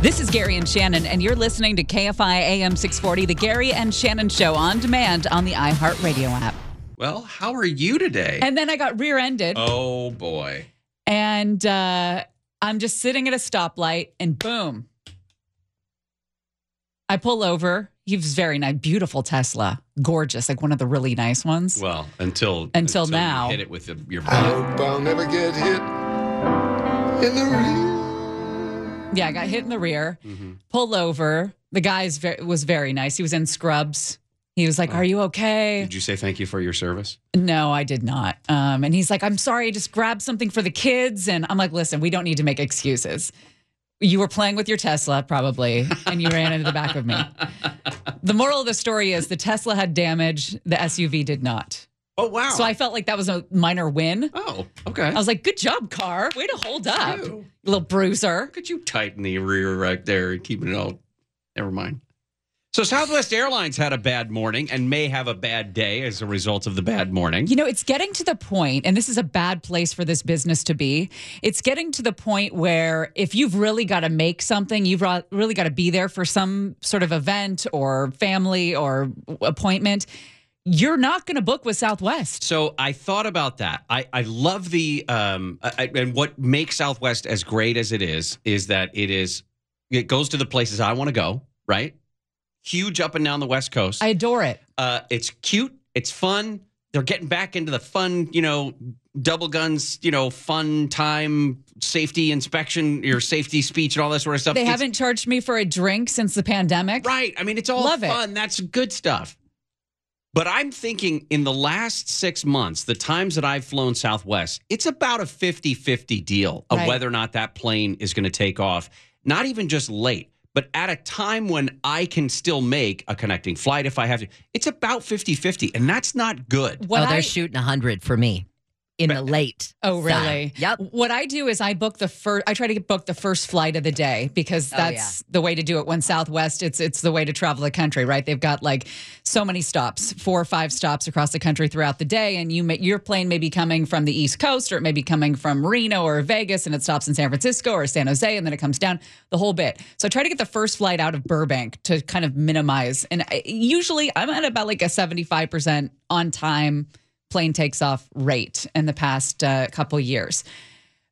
This is Gary and Shannon, and you're listening to KFI AM 640, the Gary and Shannon Show on demand on the iHeartRadio app. Well, how are you today? And then I got rear ended, oh boy. and uh, I'm just sitting at a stoplight, and boom. I pull over. He was very nice, beautiful Tesla, gorgeous, like one of the really nice ones. Well, until Until you now. hit it with the, your I hope I'll never get hit in the rear. Yeah, I got hit in the rear, Mm-hmm. pulled over. The guy ve- was very nice. He was in scrubs. He was like, Oh. Are you okay? Did you say thank you for your service? No, I did not. Um, and he's like, I'm sorry, I just grabbed something for the kids. And I'm like, listen, we don't need to make excuses. You were playing with your Tesla, probably, and you ran into the back of me. The moral of the story is the Tesla had damage, the SUV did not. Oh wow. So I felt like that was a minor win. Oh, okay. I was like, good job, car. Way to hold up. you. Little bruiser. Could you tighten the rear right there and keeping it all. Never mind. So Southwest Airlines had a bad morning and may have a bad day as a result of the bad morning. You know, it's getting to the point, and this is a bad place for this business to be. It's getting to the point where if you've really got to make something, you've really got to be there for some sort of event or family or appointment, you're not going to book with Southwest. So I thought about that. I, I love the um I, and what makes Southwest as great as it is is that it is it goes to the places I want to go. Right, huge up and down the West Coast. I adore it. uh, it's cute. It's fun. They're getting back into the fun, you know, double guns, you know, fun time, safety inspection, your safety speech, and all that sort of stuff. They It's- haven't charged me for a drink since the pandemic. Right. I mean, it's all Love it. fun. That's good stuff. But I'm thinking in the last six months, the times that I've flown Southwest, it's about a 50 50 deal of Right. whether or not that plane is going to take off. Not even just late, but at a time when I can still make a connecting flight if I have to. It's about 50 50, and that's not good. What oh, they're I- shooting 100 for me in the late. Oh, side. really? Yep. What I do is I book the first. I try to book the first flight of the day because Oh, that's the way to do it. When Southwest, it's it's the way to travel the country, right? They've got like so many stops, four or five stops across the country throughout the day, and you may, your plane may be coming from the East Coast or it may be coming from Reno or Vegas, and it stops in San Francisco or San Jose, and then it comes down the whole bit. So I try to get the first flight out of Burbank to kind of minimize. And I, usually I'm at about like a seventy five percent on time plane takes off rate in the past uh, couple years.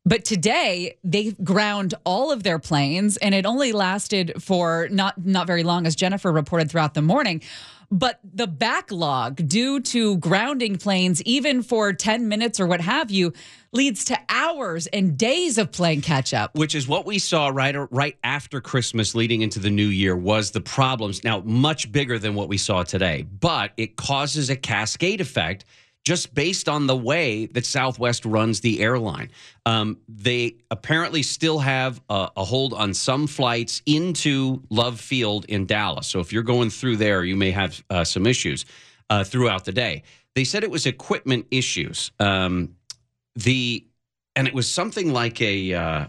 But today they ground all of their planes, and it only lasted for not not very long, as Jennifer reported throughout the morning. But the backlog due to grounding planes, even for 10 minutes or what have you, leads to hours and days of playing catch up. which is what we saw right right after Christmas leading into the new year was the problems now much bigger than what we saw today but it causes a cascade effect just based on the way that Southwest runs the airline. Um, they apparently still have a, a hold on some flights into Love Field in Dallas. So if you're going through there, you may have uh, some issues uh, throughout the day. They said it was equipment issues. Um, the and it was something like a, uh,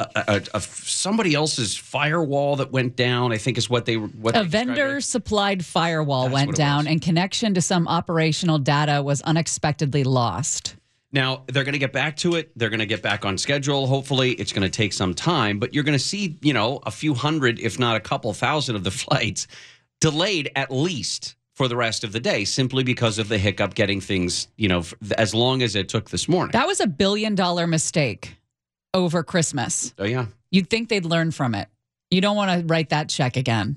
a, a, a somebody else's firewall that went down. I think is what they were. What A they vendor supplied firewall That's went down, was. and connection to some operational data was unexpectedly lost. Now they're going to get back to it. They're going to get back on schedule. Hopefully, it's going to take some time, but you're going to see, you know, a few hundred, if not a couple thousand, of the flights delayed at least for the rest of the day, simply because of the hiccup getting things, you know, as long as it took this morning. That was a billion dollar mistake over Christmas. oh yeah. You'd think they'd learn from it. You don't want to write that check again.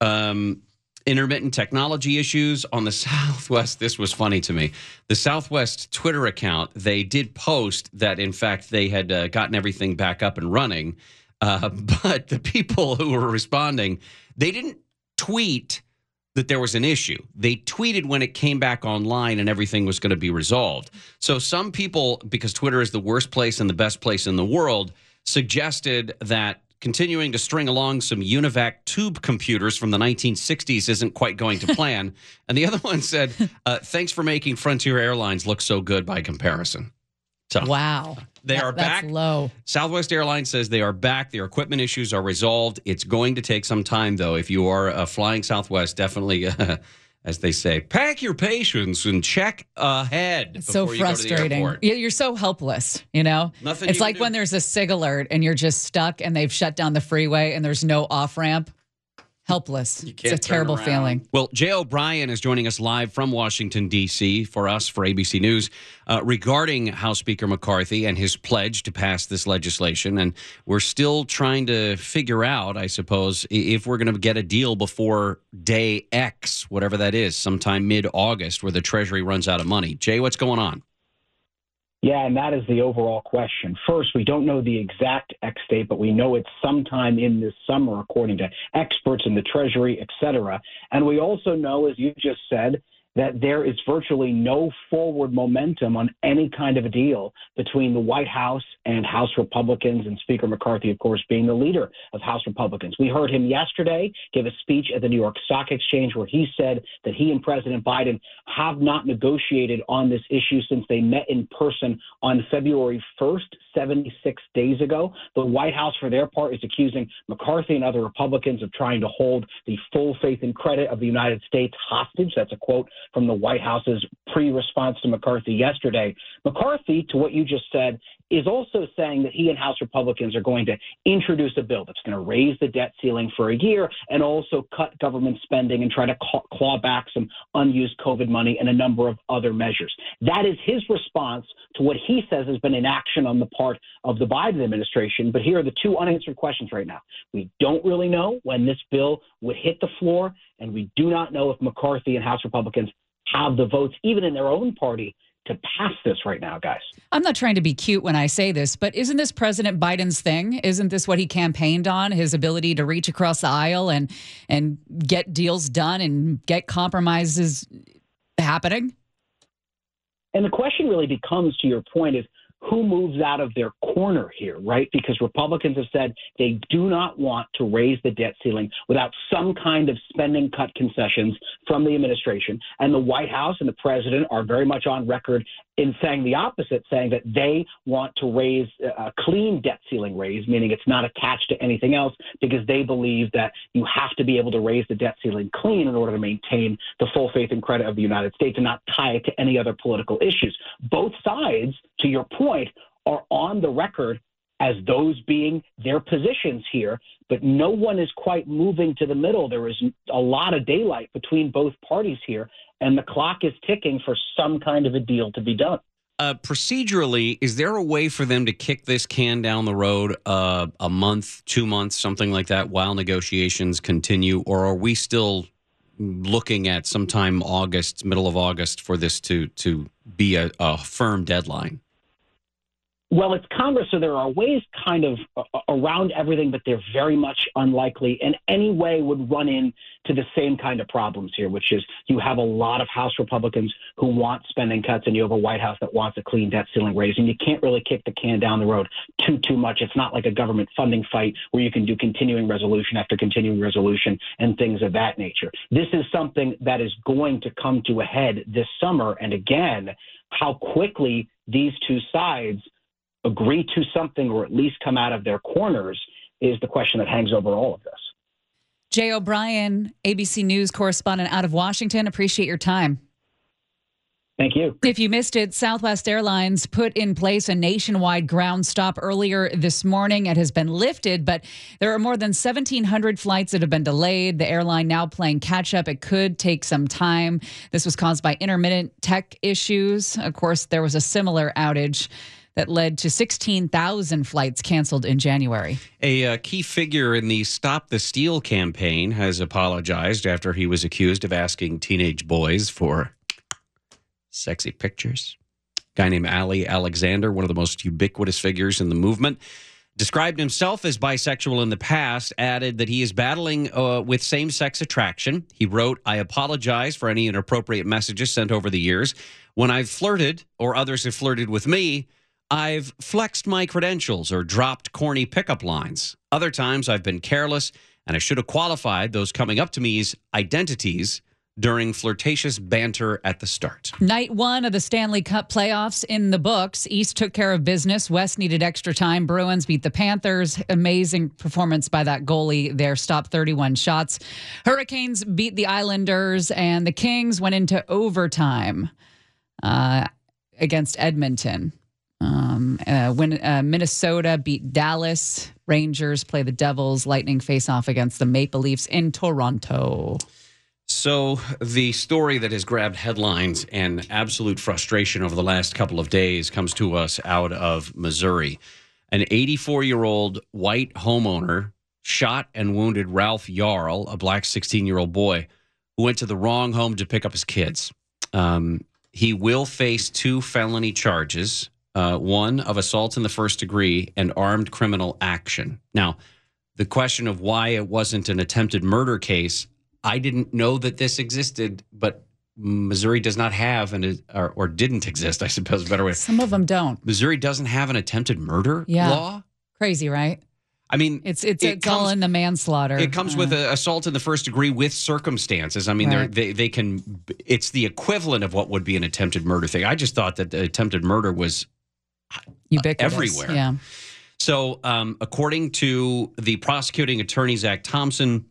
um, intermittent technology issues on the Southwest. This was funny to me. The Southwest Twitter account, they did post that, in fact, they had uh, gotten everything back up and running. Uh, but the people who were responding, they didn't tweet that there was an issue. They tweeted when it came back online and everything was going to be resolved. So some people, because Twitter is the worst place and the best place in the world, suggested that continuing to string along some UNIVAC tube computers from the 1960s isn't quite going to plan. and the other one said, uh, "Thanks for making Frontier Airlines look so good by comparison." So Wow. they That- are that's back. low. Southwest Airlines says they are back. Their equipment issues are resolved. It's going to take some time, though. If you are uh, flying Southwest, definitely uh, as they say, pack your patience and check ahead. It's so before you go to the frustrating. You- You're so helpless, you know? Nothing It's like when there's a SIG alert and you're just stuck and they've shut down the freeway and there's no off ramp. Helpless. It's can't a turn terrible around. feeling. Well, Jay O'Brien is joining us live from Washington, D.C. for us for ABC News uh, regarding House Speaker McCarthy and his pledge to pass this legislation. And we're still trying to figure out, I suppose, if we're going to get a deal before day X, whatever that is, sometime mid August, where the Treasury runs out of money. Jay, what's going on? Yeah, and that is the overall question. First, we don't know the exact X date, but we know it's sometime in this summer, according to experts in the Treasury, et cetera. And we also know, as you just said, that there is virtually no forward momentum on any kind of a deal between the White House and House Republicans, and Speaker McCarthy, of course, being the leader of House Republicans. We heard him yesterday give a speech at the New York Stock Exchange where he said that he and President Biden have not negotiated on this issue since they met in person on February 1st, 76 days ago. The White House, for their part, is accusing McCarthy and other Republicans of trying to hold the full faith and credit of the United States hostage. That's a quote from the White House's pre response to McCarthy yesterday. McCarthy, to what you just said, is also saying that he and House Republicans are going to introduce a bill that's going to raise the debt ceiling for a year and also cut government spending and try to claw, claw back some unused COVID money and a number of other measures. That is his response to what he says has been inaction on the part of the Biden administration. But here are the two unanswered questions right now. We don't really know when this bill would hit the floor, and we do not know if McCarthy and House Republicans have the votes, even in their own party, to pass this right now, guys. I'm not trying to be cute when I say this, but isn't this President Biden's thing? Isn't this what he campaigned on? His ability to reach across the aisle and and get deals done and get compromises happening? And the question really becomes, to your point, is who moves out of their corner here, right? Because Republicans have said they do not want to raise the debt ceiling without some kind of spending cut concessions from the administration. And the White House and the president are very much on record in saying the opposite, saying that they want to raise a clean debt ceiling raise, meaning it's not attached to anything else, because they believe that you have to be able to raise the debt ceiling clean in order to maintain the full faith and credit of the United States and not tie it to any other political issues. Both sides, to your point, are on the record as those being their positions here, but no one is quite moving to the middle. There is a lot of daylight between both parties here, and the clock is ticking for some kind of a deal to be done. Uh, procedurally, is there a way for them to kick this can down the road uh, a month, two months, something like that, while negotiations continue, or are we still looking at sometime August, middle of August, for this to to be a, a firm deadline? Well, it's Congress, so there are ways kind of uh, around everything, but they're very much unlikely, and any way would run into the same kind of problems here, which is you have a lot of House Republicans who want spending cuts, and you have a White House that wants a clean debt ceiling raise, and you can't really kick the can down the road too too much. It's not like a government funding fight where you can do continuing resolution after continuing resolution and things of that nature. This is something that is going to come to a head this summer, and again, how quickly these two sides agree to something or at least come out of their corners is the question that hangs over all of this. Jay O'Brien, ABC News correspondent out of Washington. Appreciate your time. Thank you. If you missed it, Southwest Airlines put in place a nationwide ground stop earlier this morning. It has been lifted, but there are more than 1,700 flights that have been delayed. The airline now playing catch up. It could take some time. This was caused by intermittent tech issues. Of course, there was a similar outage that led to 16,000 flights canceled in January. A uh, key figure in the Stop the Steal campaign has apologized after he was accused of asking teenage boys for sexy pictures. A Guy named Ali Alexander, one of the most ubiquitous figures in the movement, described himself as bisexual in the past, added that he is battling uh, with same sex attraction. He wrote, I apologize for any inappropriate messages sent over the years. When I've flirted or others have flirted with me, I've flexed my credentials or dropped corny pickup lines. Other times I've been careless and I should have qualified those coming up to me's identities during flirtatious banter at the start. Night one of the Stanley Cup playoffs in the books. East took care of business. West needed extra time. Bruins beat the Panthers. Amazing performance by that goalie there. Stopped 31 shots. Hurricanes beat the Islanders, and the Kings went into overtime uh, against Edmonton. Um, uh, when uh, Minnesota beat Dallas, Rangers play the Devils. Lightning face off against the Maple Leafs in Toronto. So, the story that has grabbed headlines and absolute frustration over the last couple of days comes to us out of Missouri. An 84 year old white homeowner shot and wounded Ralph Yarl, a black 16 year old boy who went to the wrong home to pick up his kids. Um, he will face two felony charges uh, one of assault in the first degree and armed criminal action. Now, the question of why it wasn't an attempted murder case I didn't know that this existed, but Missouri does not have an or, or didn't exist. I suppose a better way. Some of them don't. Missouri doesn't have an attempted murder Yeah. law. Crazy, right? I mean, It's it's It it's all in the manslaughter. it comes with Uh, a assault in the first degree with circumstances. I mean, Right. they they can. It's the equivalent of what would be an attempted murder thing. I just thought that the attempted murder was ubiquitous. everywhere. Yeah. So, um, according to the prosecuting attorney Zach Thompson,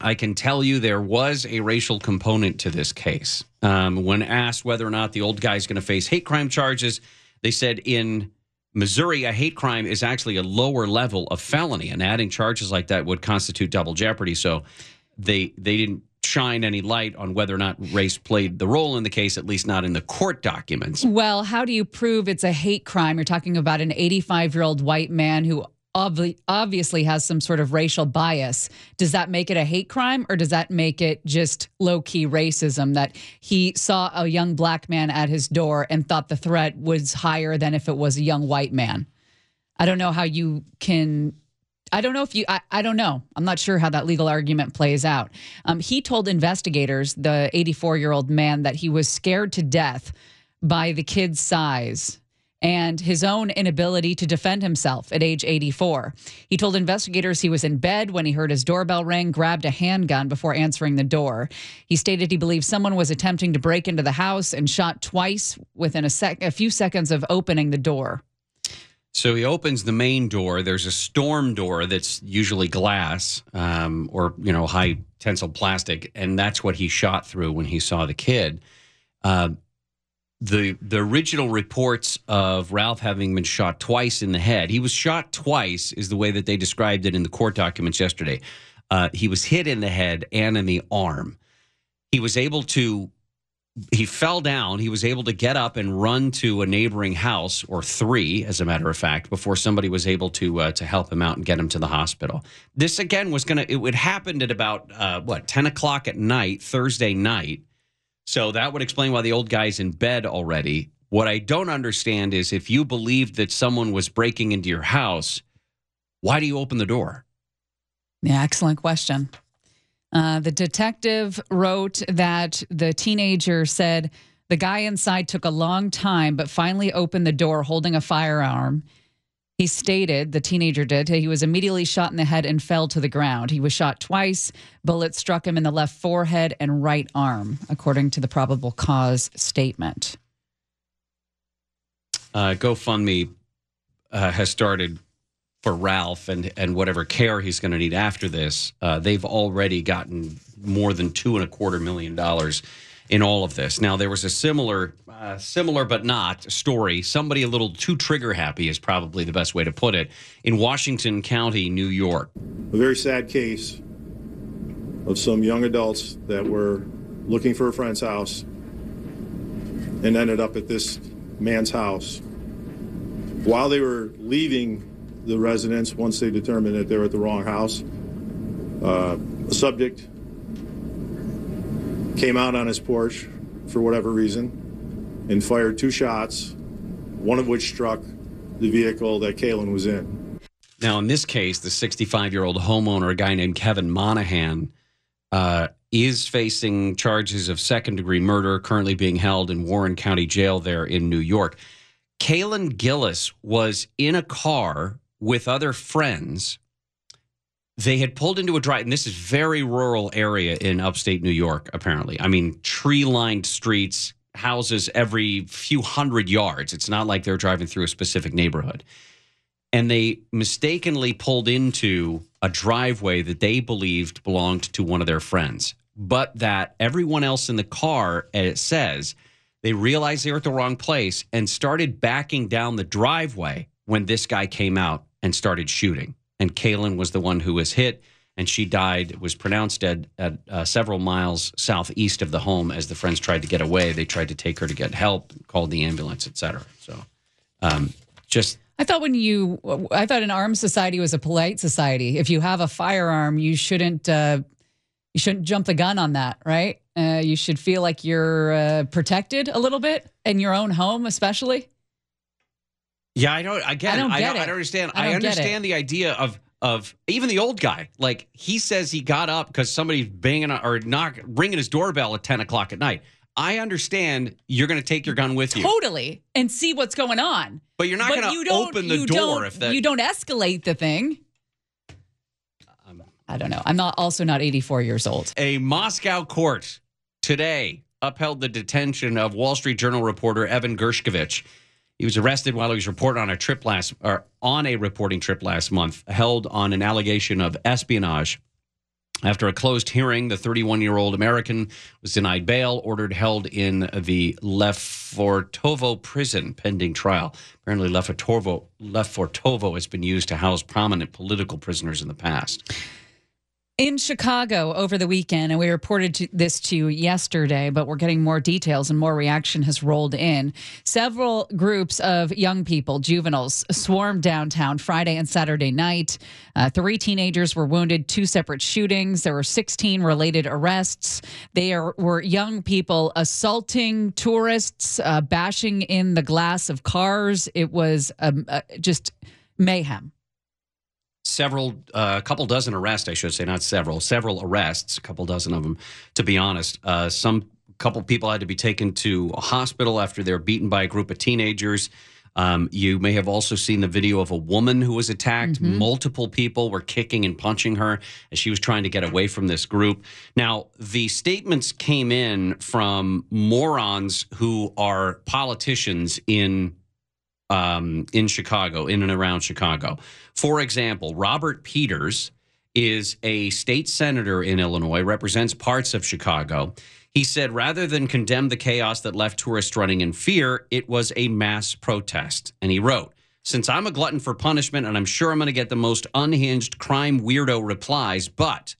I can tell you there was a racial component to this case. Um, when asked whether or not the old guy is going to face hate crime charges, they said in Missouri, a hate crime is actually a lower level of felony, and adding charges like that would constitute double jeopardy. So, they they didn't shine any light on whether or not race played the role in the case, at least not in the court documents. Well, how do you prove it's a hate crime? You're talking about an 85 year old white man who obvi- obviously has some sort of racial bias. Does that make it a hate crime or does that make it just low key racism that he saw a young black man at his door and thought the threat was higher than if it was a young white man? I don't know how you can. I don't know if you, I, I don't know. I'm not sure how that legal argument plays out. Um, he told investigators, the 84 year old man, that he was scared to death by the kid's size and his own inability to defend himself at age 84. He told investigators he was in bed when he heard his doorbell ring, grabbed a handgun before answering the door. He stated he believed someone was attempting to break into the house and shot twice within a, sec- a few seconds of opening the door. So he opens the main door. There's a storm door that's usually glass um, or you know high tensile plastic, and that's what he shot through when he saw the kid. Uh, the the original reports of Ralph having been shot twice in the head. He was shot twice, is the way that they described it in the court documents yesterday. Uh, he was hit in the head and in the arm. He was able to he fell down. He was able to get up and run to a neighboring house, or three, as a matter of fact, before somebody was able to uh, to help him out and get him to the hospital. This again was gonna. It would happened at about uh, what ten o'clock at night, Thursday night. So that would explain why the old guy's in bed already. What I don't understand is if you believed that someone was breaking into your house, why do you open the door? Yeah, excellent question. Uh, the detective wrote that the teenager said the guy inside took a long time, but finally opened the door holding a firearm. He stated, the teenager did, he was immediately shot in the head and fell to the ground. He was shot twice. Bullets struck him in the left forehead and right arm, according to the probable cause statement. uh, GoFundMe uh, has started for Ralph and and whatever care he's going to need after this. Uh, they've already gotten more than two and a quarter million dollars in all of this. Now there was a similar, uh, similar but not story. Somebody a little too trigger happy is probably the best way to put it in Washington County, New York. a very sad case of some young adults that were looking for a friend's house and ended up at this man's house. While they were leaving the residents once they determined that they were at the wrong house, uh, a subject came out on his porch for whatever reason and fired two shots, one of which struck the vehicle that Kaylin was in. Now, in this case, the 65 year old homeowner, a guy named Kevin Monahan, uh, is facing charges of second degree murder, currently being held in Warren County Jail there in New York. Kaylin Gillis was in a car with other friends. they had pulled into a drive, and this is very rural area in upstate New York. Apparently, I mean, tree-lined streets, houses every few hundred yards. It's not like they're driving through a specific neighborhood, and they mistakenly pulled into a driveway that they believed belonged to one of their friends, but that everyone else in the car, it says, they realized they were at the wrong place and started backing down the driveway when this guy came out and started shooting and Kaylin was the one who was hit, and she died. Was pronounced dead at uh, several miles southeast of the home. As the friends tried to get away, they tried to take her to get help, called the ambulance, etc. So, um, just I thought when you, I thought an armed society was a polite society. If you have a firearm, you shouldn't, uh, you shouldn't jump the gun on that, right? Uh, you should feel like you're uh, protected a little bit in your own home, especially. Yeah, I don't. Again, I don't I don't. I don't understand. I I, don't get understand the idea of of even the old guy. Like he says he got up because somebody's banging on- or knock ringing his doorbell at ten o'clock at night. I understand you're going to take your gun with you, Totally, and see what's going on. but you're not going to open the you door if that. you don't escalate the thing. I don't know. I'm not also not 84 years old. A Moscow court today upheld the detention of Wall Street Journal reporter Evan Gershkovich. He was arrested while he was reporting on a trip last or on a reporting trip last month, held on an allegation of espionage. After a closed hearing, the 31 year old American was denied bail, ordered held in the Lefortovo prison pending trial. Apparently, Lefortovo, Lefortovo has been used to house prominent political prisoners in the past. In Chicago over the weekend, and we reported to this to you yesterday, but we're getting more details and more reaction has rolled in. Several groups of young people, juveniles, swarmed downtown Friday and Saturday night. Uh, three teenagers were wounded, two separate shootings. There were 16 related arrests. They were young people assaulting tourists, uh, bashing in the glass of cars. It was um, uh, just mayhem. Several, uh, a couple dozen arrests, I should say, not several, several arrests, a couple dozen of them, to be honest. Uh, some couple people had to be taken to a hospital after they were beaten by a group of teenagers. Um, you may have also seen the video of a woman who was attacked. Multiple people were kicking and punching her as she was trying to get away from this group. Now, the statements came in from morons who are politicians in um, in Chicago, in and around Chicago. For example, Robert Peters is a state senator in Illinois, represents parts of Chicago. He said rather than condemn the chaos that left tourists running in fear, it was a mass protest. And he wrote, since I'm a glutton for punishment and I'm sure I'm going to get the most unhinged crime weirdo replies, but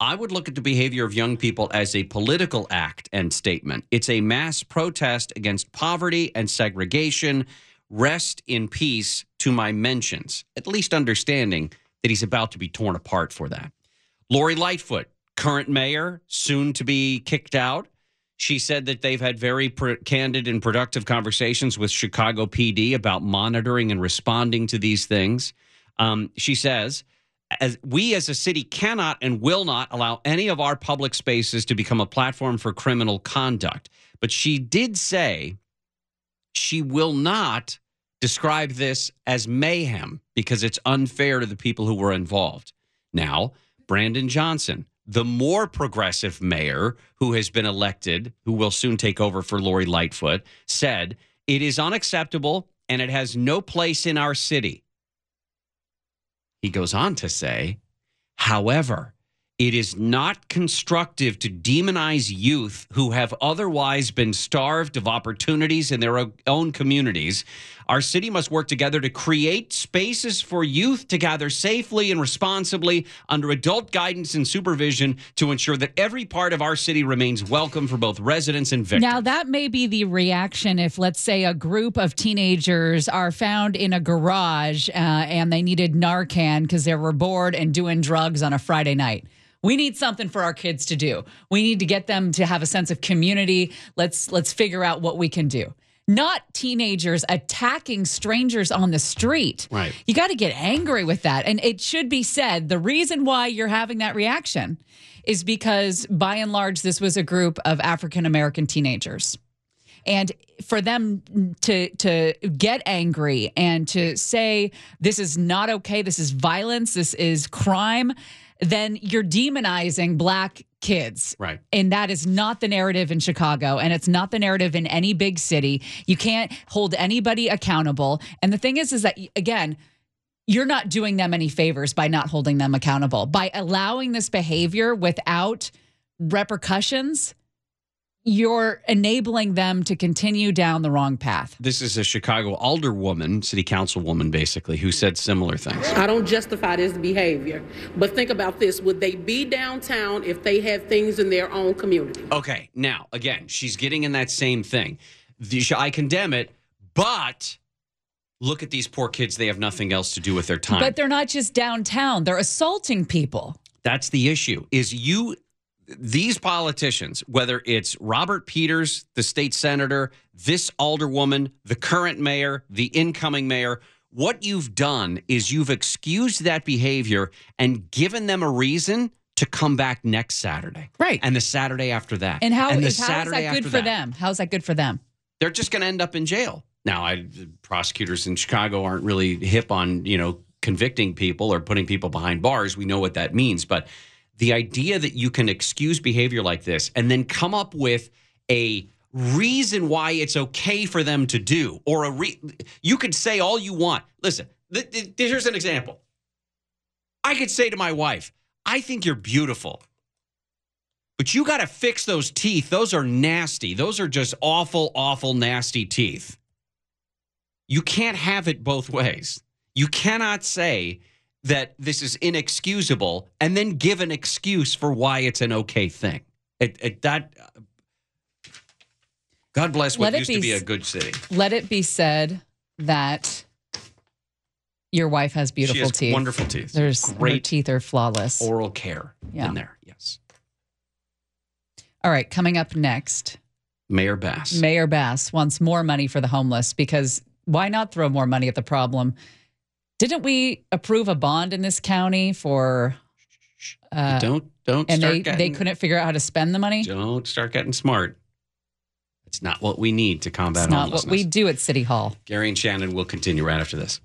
I would look at the behavior of young people as a political act and statement. It's a mass protest against poverty and segregation. Rest in peace to my mentions, at least understanding that he's about to be torn apart for that. Lori Lightfoot, current mayor, soon to be kicked out. She said that they've had very candid and productive conversations with Chicago PD about monitoring and responding to these things. Um, she says, as we as a city cannot and will not allow any of our public spaces to become a platform for criminal conduct. But she did say she will not describe this as mayhem because it's unfair to the people who were involved. Now, Brandon Johnson, the more progressive mayor who has been elected, who will soon take over for Lori Lightfoot, said it is unacceptable and it has no place in our city. He goes on to say, however, it is not constructive to demonize youth who have otherwise been starved of opportunities in their own communities. Our city must work together to create spaces for youth to gather safely and responsibly under adult guidance and supervision to ensure that every part of our city remains welcome for both residents and victims. Now, that may be the reaction if, let's say, a group of teenagers are found in a garage uh, and they needed Narcan because they were bored and doing drugs on a Friday night. We need something for our kids to do. We need to get them to have a sense of community. Let's let's figure out what we can do. Not teenagers attacking strangers on the street. Right. You got to get angry with that. And it should be said the reason why you're having that reaction is because by and large, this was a group of African American teenagers. And for them to to get angry and to say this is not okay, this is violence, this is crime, then you're demonizing black kids. Right. And that is not the narrative in Chicago. And it's not the narrative in any big city. You can't hold anybody accountable. And the thing is, is that, again, you're not doing them any favors by not holding them accountable. By allowing this behavior without repercussions, you're enabling them to continue down the wrong path. This is a Chicago alderwoman, city councilwoman, basically, who said similar things. I don't justify this behavior, but think about this. Would they be downtown if they had things in their own community? Okay, now, again, she's getting in that same thing. The, I condemn it, but look at these poor kids. They have nothing else to do with their time. But they're not just downtown, they're assaulting people. That's the issue. Is you these politicians, whether it's Robert Peters, the state senator, this alderwoman, the current mayor, the incoming mayor, what you've done is you've excused that behavior and given them a reason to come back next Saturday. Right. And the Saturday after that. And how, the is, how is Saturday that good for that. them? How's that good for them? They're just going to end up in jail. Now, I, prosecutors in Chicago aren't really hip on, you know, convicting people or putting people behind bars. We know what that means, but the idea that you can excuse behavior like this and then come up with a reason why it's okay for them to do or a re- you could say all you want. Listen th- th- here's an example. I could say to my wife i think you're beautiful but you got to fix those teeth. Those are nasty. Those are just awful awful nasty teeth. You can't have it both ways. You cannot say that this is inexcusable and then give an excuse for why it's an okay thing. It, it, that God bless what Let it used to be a good city. Let it be said that your wife has beautiful she has teeth. wonderful teeth. There's her great teeth are flawless. oral care Yeah. in there. Yes. All right, coming up next, Mayor Bass. Mayor Bass wants more money for the homeless because why not throw more money at the problem? Didn't we approve a bond in this county for uh, don't don't and start they getting, they couldn't figure out how to spend the money? don't start getting smart. It's not what we need to combat It's not what we do at City Hall. Gary and Shannon will continue right after this.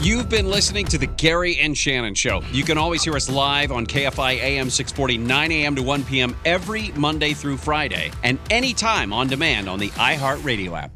You've been listening to the Gary and Shannon Show. You can always hear us live on KFI AM 640, 9 a.m. to 1 p.m. every Monday through Friday, and anytime on demand on the iHeartRadio app.